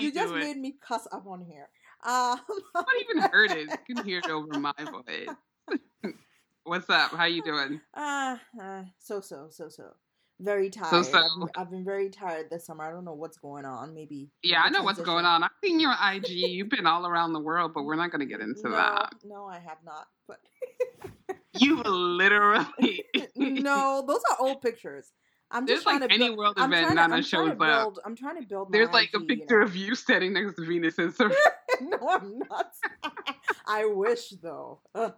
you, you just doing? made me cuss up on here. Um, I don't even heard it. You can hear it over my voice. What's up? How you doing? uh, uh, so so so so. Very tired. So-so. I've, been, very tired this summer. I don't know what's going on. Maybe. Yeah, I know what's going on. I've seen your IG. You've been all around the world, but we're not going to get into no, that. no, I have not. But You literally. no, those are old pictures. I'm There's just trying like to any build, world I'm event trying to, Nana I'm shows up. build. I'm trying to build. There's like a IG, you picture know? of you standing next to Venus and Serena. no, I'm not. I wish though. Ugh.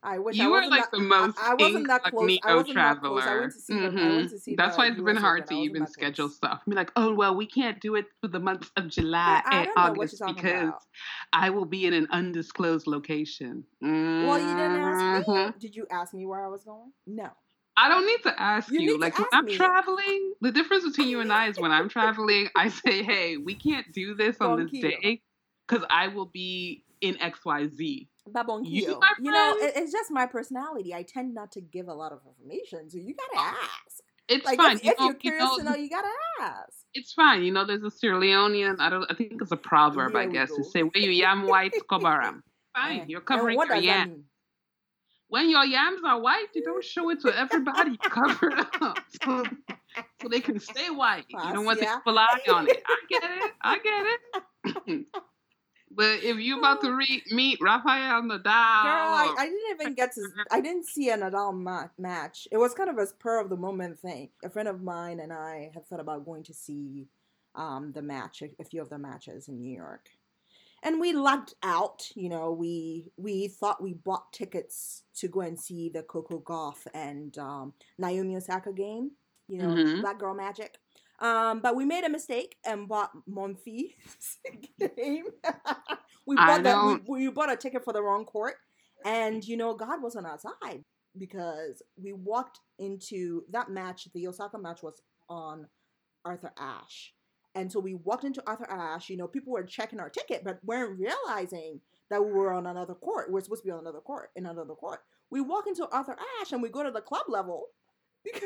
I wish I You were like that, the most I, I wasn't that close. I wasn't that close. I traveler. went to see. The, I Mhm. went to see. That's the why it's been hard to even schedule stuff. Be like, oh well, we can't do it for the months of July I and don't know what August because about. I will be in an undisclosed location. Well, you didn't ask me. Mhm. Did you ask me where I was going? No. I don't need to ask You you. like when I'm me. traveling, the difference between you and I is when I'm traveling, I say, "Hey, we can't do this on this day because I will be in X Y Z." You, You know, it's just my personality. I tend not to give a lot of information, so you gotta ask. It's Like fine. if, you if know, you're you curious know, to know, you gotta ask. it's fine. You know, there's a Sierra Leonean. I don't. I think it's a proverb. I guess to say, "Where you yam white, kobaram." Fine, Eh, you're covering your yam. When your yams are white, you don't show it to everybody. You cover it up so, so they can stay white. You don't want Gracias. to fly on it. I get it. I get it. but if you're about to re- meet Rafael Nadal, Girl, I, I didn't even get to. I didn't see a Nadal ma- match. It was kind of a spur of the moment thing. A friend of mine and I had thought about going to see um, the match, a, a few of the matches in New York, and we lucked out. You know, we we thought we bought tickets to go and see the Coco Gauff and um, Naomi Osaka game. You know, Mhm. Black Girl Magic. Um, but we made a mistake and bought Monfils game. we bought that. We, we bought a ticket for the wrong court, and you know God was on our side because we walked into that match. The Osaka match was on Arthur Ashe, and so we walked into Arthur Ashe. You know, people were checking our ticket, but weren't realizing that we were on another court. We're supposed to be on another court in another court. We walk into Arthur Ashe and we go to the club level because,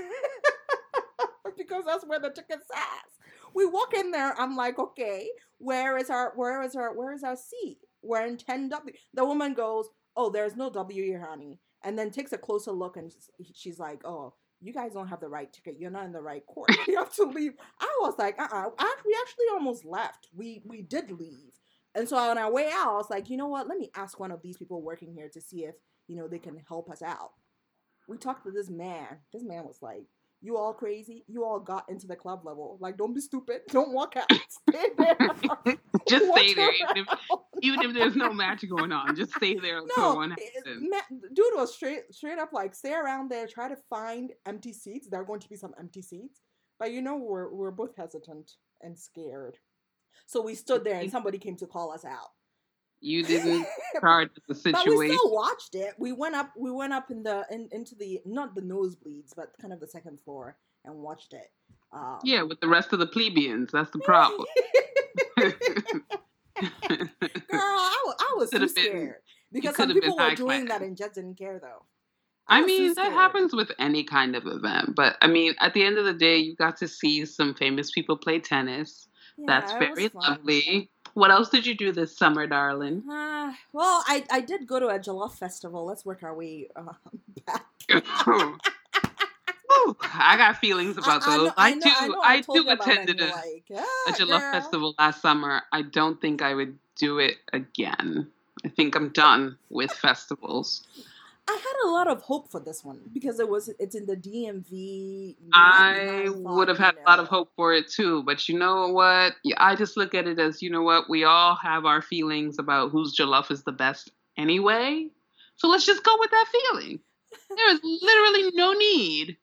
because that's where the ticket says. We walk in there. I'm like, okay, where is our where is our where is our seat? We're in 10 W. The woman goes, oh, there's no W here, honey, and then takes a closer look and she's like, oh. You guys don't have the right ticket. You're not in the right court. You have to leave. I was like, uh, uh We actually almost left. We we did leave, and so on our way out, I was like, you know what? Let me ask one of these people working here to see if you know they can help us out. We talked to this man. This man was like, "You all crazy? You all got into the club level? Like, don't be stupid. Don't walk out. Stay there. just stay there. Around." Even if there's no match going on, just stay there until No, one happens. dude was straight straight up like, stay around there, try to find empty seats. There are going to be some empty seats, but you know we're we're both hesitant and scared. So we stood there, and somebody came to call us out. You didn't charge the But we still watched it. We went up. We went up in the in, into the not the nosebleeds, but kind of the second floor and watched it. Um, Yeah, with the rest of the plebeians. That's the problem. Girl, I, I was too been- scared because some people were doing class. that and just didn't care though. I too mean, that happens with any kind of event. But I mean, at the end of the day, you got to see some famous people play tennis. That's Yeah, it very lovely. What else did you do this summer, darling? Uh, well, I, I did go to a Jollof festival. Let's work our way uh, back. Whew, I got feelings about I, those. know- I, know- do. I, do you about it, and attended a, like, a "Ah, Jollof girl." festival last summer. I don't think I would do it again. I think I'm done with festivals. I had a lot of hope for this one because it was it's in the DMV. I would have had a lot of hope for it too, but you know what? I just look at it as you know what? We all have our feelings about whose jollof is the best anyway. So let's just go with that feeling. There is literally no need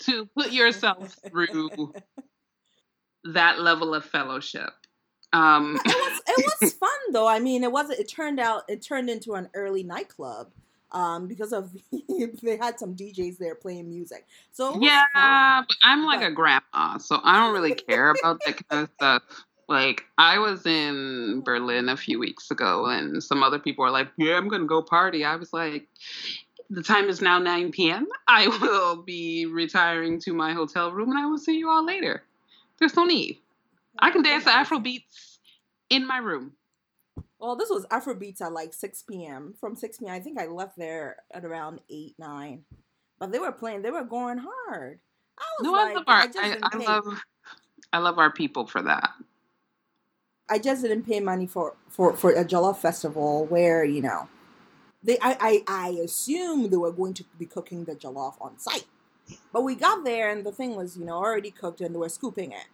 to put yourself through that level of fellowship. Um, it was it was fun though. I mean, it wasn't. It turned out it turned into an early nightclub um, because of they had some DJs there playing music. So yeah, fun. but I'm like But- a grandma, so I don't really care about that kind of stuff. Like I was in Berlin a few weeks ago, and some other people are like, "Yeah, I'm gonna go party." I was like, "The time is now 9 p.m. I will be retiring to my hotel room, and I will see you all later." There's no need. I can dance to Afro beats in my room. Well, this was Afrobeats at like 6 p.m. From 6 p.m., I think I left there at around 8, 9. But they were playing, they were going hard. I was No, like, I love our, I I, I love, I love our people for that. I just didn't pay money for for for a jollof festival where you know they I I, I assumed they were going to be cooking the jollof on site, but we got there and the thing was you know already cooked and they were scooping it.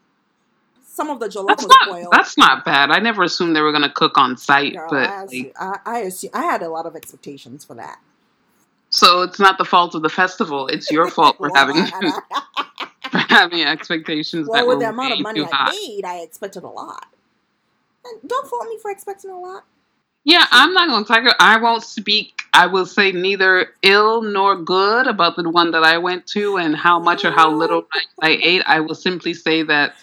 Some of the jollof That's was not, boiled. that's not bad. I never assumed they were gonna cook on site, Girl, but I, like, I, I assume I had a lot of expectations for that. so it's not the fault of the festival. It's your fault for Well, having I had a- for having expectations well, that with were the amount of money I paid, I expected a lot. And don't fault me for expecting a lot. Yeah, I'm not gonna talk. I won't speak. I will say neither ill nor good about the one that I went to and how much or how little I, I ate. I will simply say that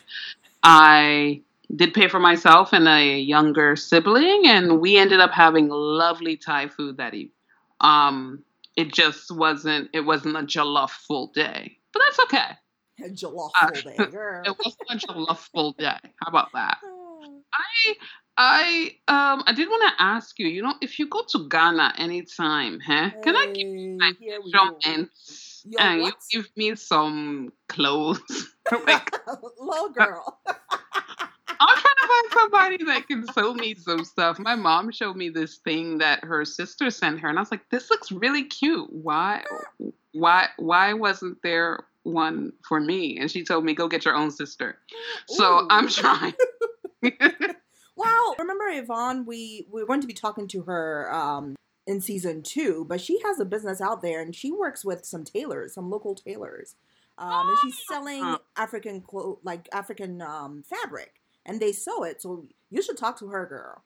I did pay for myself and a younger sibling, and we ended up having lovely Thai food that evening. Um, it just wasn't. It wasn't a jollof full day, but that's okay. A jollof Uh, day, girl. It wasn't a jollof full day. How about that? I I um I did want to ask you, you know, if you go to Ghana anytime, huh? Can I give you my Hey, here we measurements Your and you give me some clothes? like Little girl. I'm trying to find somebody that can sew me some stuff. My mom showed me this thing that her sister sent her, and I was like, "This looks really cute. Why, why, why wasn't there one for me?" And she told me, "Go get your own sister." So Ooh. I'm trying. Wow. Remember Yvonne? We we going to be talking to her um, in season two, but she has a business out there, and she works with some tailors, some local tailors, um, and she's selling Ah. African clo- like African um, fabric, and they sew it. So you should talk to her, girl.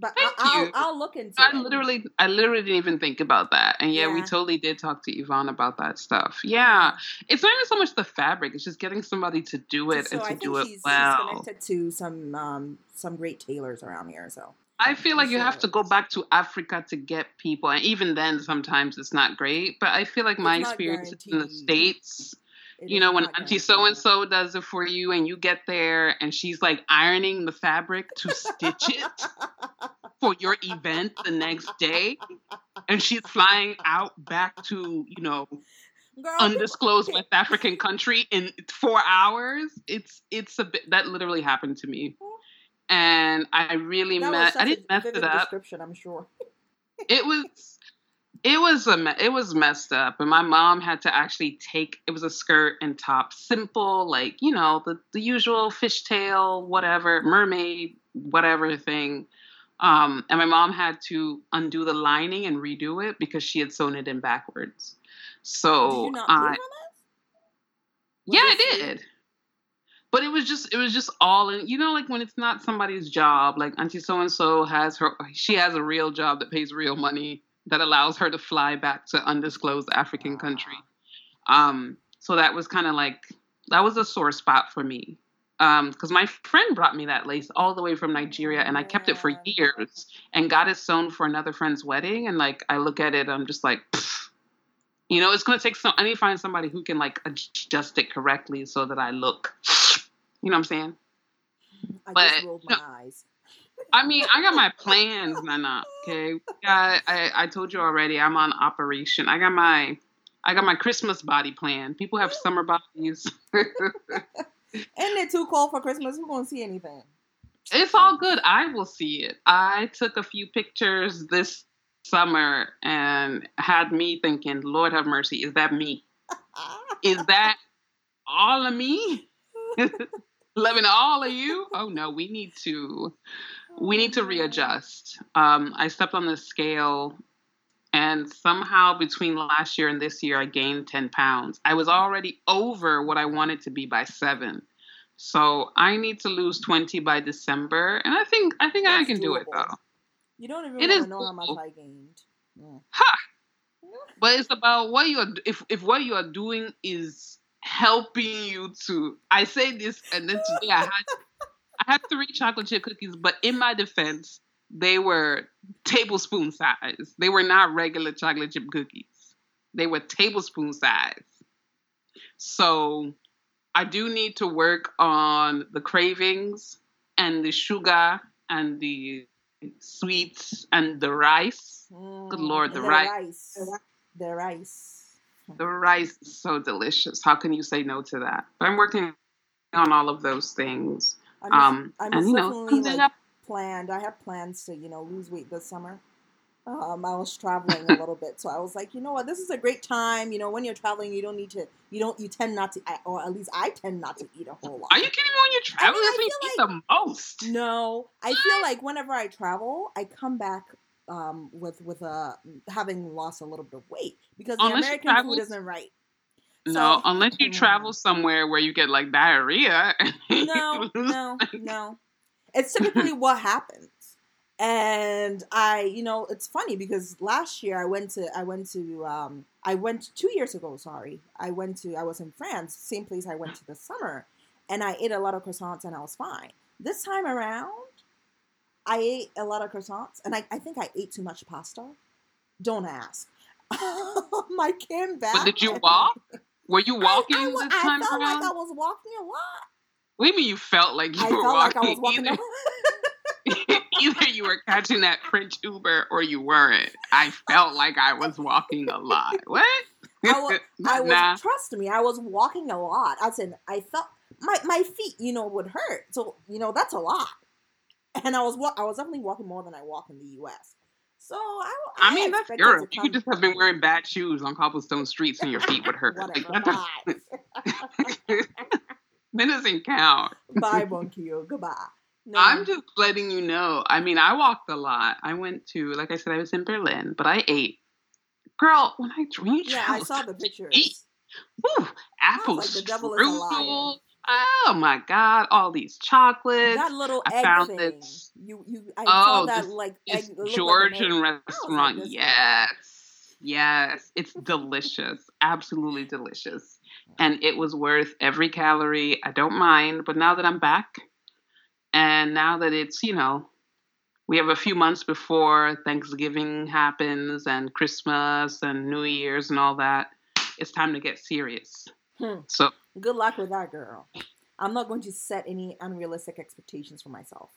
But I, Thank I'll you. I'll look into I it. literally, I literally didn't even think about that, and yeah, we totally did talk to Yvonne about that stuff. Yeah, it's not even so much the fabric; it's just getting somebody to do it so and I to think do it she's well. connected to some um, some great tailors around here. So I feel like you have to go back to Africa to get people, and even then, sometimes it's not great. But I feel like my experience in the states, it you know, when Auntie so and so does it for you, and you get there, and she's like ironing the fabric to stitch it for your event the next day, and she's flying out back to you know Girl, undisclosed West African country in four hours. It's it's a bit that literally happened to me, and I really that met. I didn't mess it up. description. I'm sure. It was. It was a it was messed up, and my mom had to actually take. It was a skirt and top, simple, like you know the the usual fishtail, whatever, mermaid, whatever thing. Um, and my mom had to undo the lining and redo it because she had sewn it in backwards. So Did you not pay I, for this? Was yeah, it I did. But it was just it was just all in you know like when it's not somebody's job like Auntie so and so has her she has a real job that pays real money that allows her to fly back to undisclosed African country. Um so that was kind of like that was a sore spot for me. Um cuz my friend brought me that lace all the way from Nigeria and I kept it for years and got it sewn for another friend's wedding and like I look at it I'm just like "Pfft." you know, it's gonna take some. I need to find somebody who can like adjust it correctly so that I look. You know what I'm saying? I But, just rolled my no. eyes. I mean, I got my plans, Nana. Uh, okay, yeah, I, I told you already. I'm on operation. I got my, I got my Christmas body plan. People have summer bodies. Isn't it too cold for Christmas? Who gonna see anything? it's all good. I will see it. I took a few pictures this summer and had me thinking, Lord have mercy, is that me? Is that all of me? Loving all of you? Oh no, we need to we need to readjust. Um, I stepped on the scale and somehow between last year and this year I gained 10 pounds. I was already over what I wanted to be by 7. So I need to lose 20 by December and I think I think I That's can do it though. You don't even It to know how much. I gained. Mm. Ha! But it's about what you are if if what you are doing is helping you to I say this and then today I had I had three chocolate chip cookies, but in my defense, they were tablespoon size. They were not regular chocolate chip cookies. They were tablespoon size. So I do need to work on the cravings and the sugar and the sweets and the rice. Mm, Good lord, the, the rice. rice. The rice. The rice is so delicious. How can you say no to that? But I'm working on all of those things. I'm, Um, I'm and you know, definitely like up- planned. I have plans to, you know, lose weight this summer. Um, I was traveling a little bit, so I was like, you know what, this is a great time. You know, when you're traveling, you don't need to, you don't, you tend not to, I- or at least I tend not to eat a whole lot. Are you kidding me? When you're traveling, I when you feel eat the most. No, I feel like whenever I travel, I come back um, with with a having lost a little bit of weight because the Unless you American food isn't right. No, unless you travel somewhere where you get like diarrhea. No, no, no. It's typically what happens. And I, you know, it's funny because last year I went to, I went to, um, I went two years ago. Sorry, I went to, I was in France, same place I went to this summer, and I ate a lot of croissants and I was fine. This time around, I ate a lot of croissants and I, I think I ate too much pasta. Don't ask. I came back. But did you walk? Were you walking I, I, this I time felt around? like I was walking a lot. what do you mean you felt like you I were felt like walking? I was walking a either, either you were catching that French Uber or you weren't. I felt like I was walking a lot. What? I was, I was Nah. trust me, I was walking a lot. I said I felt my my feet, you know, would hurt. So you know that's a lot. And I was I was definitely walking more than I walk in the U.S. So I, I mean, that's Europe. You could just have been wearing bad shoes on cobblestone streets and your feet would hurt. Like, whatever. That doesn't that doesn't count. bye, Bonkyo. Goodbye. No. I'm just letting you know. I mean, I walked a lot. I went to, like I said, I was in Berlin, but I ate. Girl, when I when you yeah, I saw the pictures. Whew, apple like the devil is a strudel. Oh my god, all these chocolates. That little I egg found thing. this- You you I saw Oh, that this- like egg, looked like Georgian restaurant. is- yes. Yes. It's delicious. Absolutely delicious. And it was worth every calorie. I don't mind. But now that I'm back, and now that it's, you know, we have a few months before Thanksgiving happens and Christmas and New Year's and all that, it's time to get serious. Hmm. So Good luck with that, girl. I'm not going to set any unrealistic expectations for myself.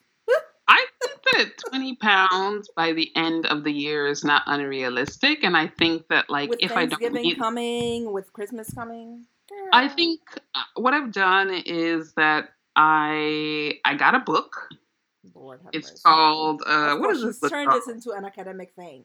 I think that 20 pounds by the end of the year is not unrealistic. And I think that, like, with if I don't Thanksgiving coming, with Christmas coming. I think uh, what I've done is that I I got a book. Lord have It's mercy. called uh, what is this turned this into an academic thing.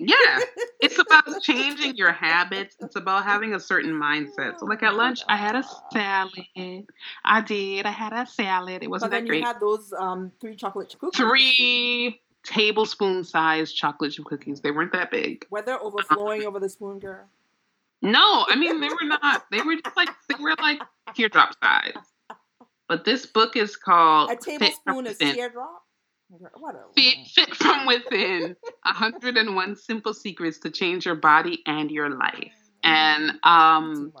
Yeah, it's about changing your habits. It's about having a certain mindset. So, like at lunch, I had a salad. I did. I had a salad. It wasn't then that you had those um, three chocolate cookies. Three tablespoon sized chocolate chip cookies. They weren't that big. Were they overflowing over the spoon, girl? No, I mean they were not. They were just like they were like teardrop size. But this book is called A tablespoon is Within. teardrop? What a Fit, Fit from Within: 101 Simple Secrets to Change Your Body and Your Life. And um,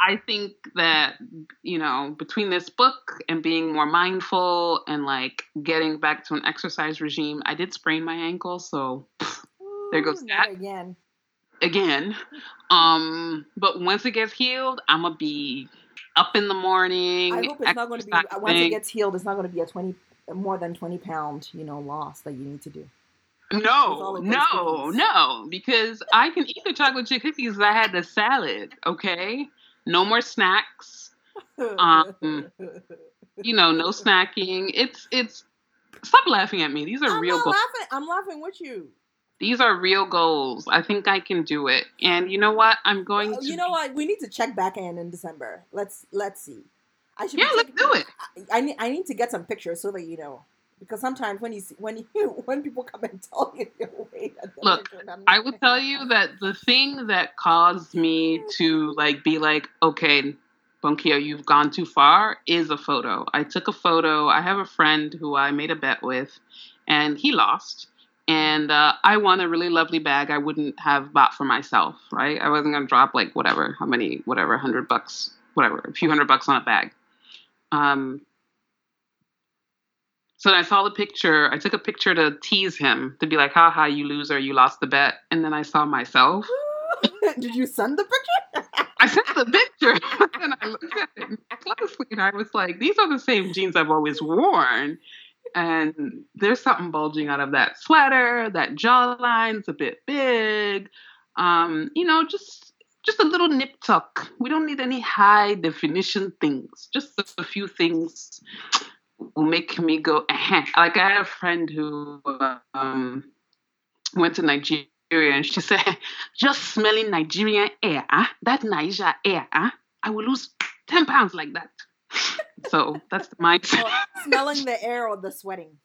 I think that you know between this book and being more mindful and like getting back to an exercise regime, I did sprain my ankle, so there goes that. again. again. Um, but once it gets healed, I'm gonna be up in the morning. I hope it's not going to be once it gets healed. It's not going to be a twenty more than twenty pound you know loss that you need to do. No, all of those no, no, because I can eat the chocolate chip cookies. I had the salad. Okay, no more snacks. Um, You know, no snacking. It's it's. Stop laughing at me. These are I'm real goals. laughing. I'm laughing with you. These are real goals. I think I can do it. And you know what? I'm going Well, to. you know what? We need to check back in in December. Let's let's see. I should. Yeah, let's do it. I need I need to get some pictures so that you know. Because sometimes when you see, when you when people come and tell you weight, Look, I will tell you that the thing that caused me to like be like, okay, Bonkio, you've gone too far is a photo. I took a photo. I have a friend who I made a bet with, and he lost. And uh, I won a really lovely bag I wouldn't have bought for myself, right? I wasn't gonna drop like whatever, how many, whatever, hundred bucks, whatever, a few hundred bucks on a bag. Um, so I saw the picture. I took a picture to tease him, to be like, haha, you loser, you lost the bet. And then I saw myself. Did you send the picture? I sent the picture and I looked at it closely and I was like, these are the same jeans I've always worn. and there's something bulging out of that sweater. That jawline's a bit big. Um, you know, just just a little nip tuck. We don't need any high definition things. Just a few things will make me go. Like I had a friend who um, went to Nigeria and she said, "Just smelling Nigerian air, ah, that Niger air, ah, I will lose ten pounds like that." so that's mindset. Well, smelling the air or the sweating.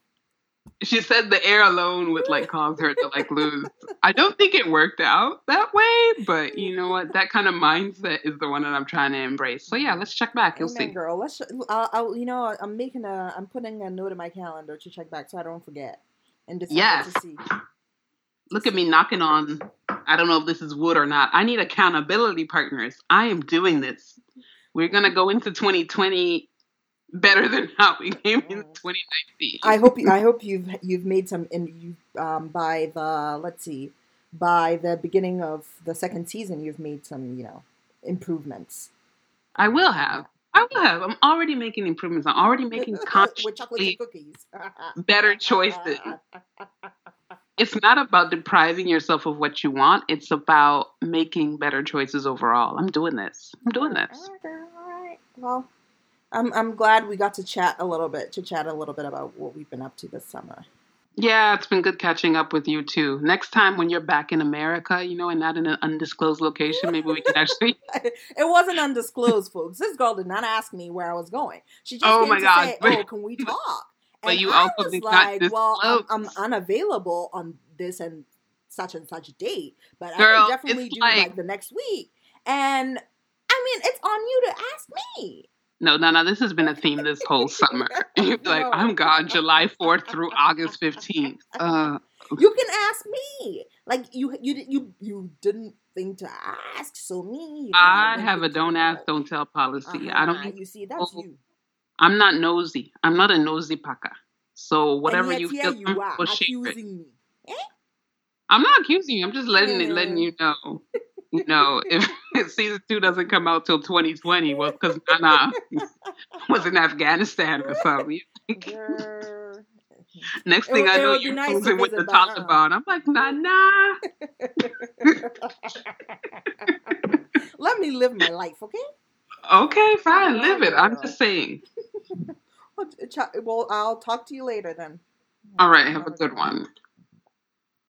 She said the air alone would like cause her to like lose. I don't think it worked out that way, but you know what? That kind of mindset is the one that I'm trying to embrace. So yeah, let's check back. You'll Amen, see. girl. Let's. I'll, I'll. You know, I'm making a. I'm putting a note in my calendar to check back so I don't forget. And Yes. to see. Look at me knocking on. I don't know if this is wood or not. I need accountability partners. I am doing this. We're gonna go into 2020 better than how we came in 2019. I hope. You, I hope you've you've made some. And you um by the let's see, by the beginning of the second season, you've made some you know improvements. I will have. I will have. I'm already making improvements. I'm already making with chocolate chip consciously cookies. better choices. It's not about depriving yourself of what you want. It's about making better choices overall. I'm doing this. I'm doing this. All right, girl, all right. Well, I'm I'm glad we got to chat a little bit to chat a little bit about what we've been up to this summer. Yeah, it's been good catching up with you too. Next time when you're back in America, you know, and not in an undisclosed location, maybe we can actually. it wasn't undisclosed, folks. This girl did not ask me where I was going. She just Oh came my God. say, "Oh, can we talk?" But you I also was like, "Well, I'm, I'm unavailable on this and such and such date, but I Girl, can definitely do like- like the next week." And I mean, it's on you to ask me. No, no, no. This has been a theme this whole summer. You're like, No. I'm gone July 4th through August 15th. Uh, You can ask me. Like you, you, you, you didn't think to ask, so me. I have a don't ask, don't tell policy. I Uh-huh, don't. You see, that's Oh, you. I'm not nosy. I'm not a nosy paka. So whatever you feel you comfortable sharing. me. I'm not accusing you. I'm just letting it, letting you know. You know, if, if season two doesn't come out till 2020, well, because Nana was in Afghanistan or something. Next thing would- I know, you're nice to posing with the. Taliban. I'm like, Nana. Let me live my life, okay? Okay, fine, live it. I'm just saying. Well, I'll talk to you later then. All right, have a good one.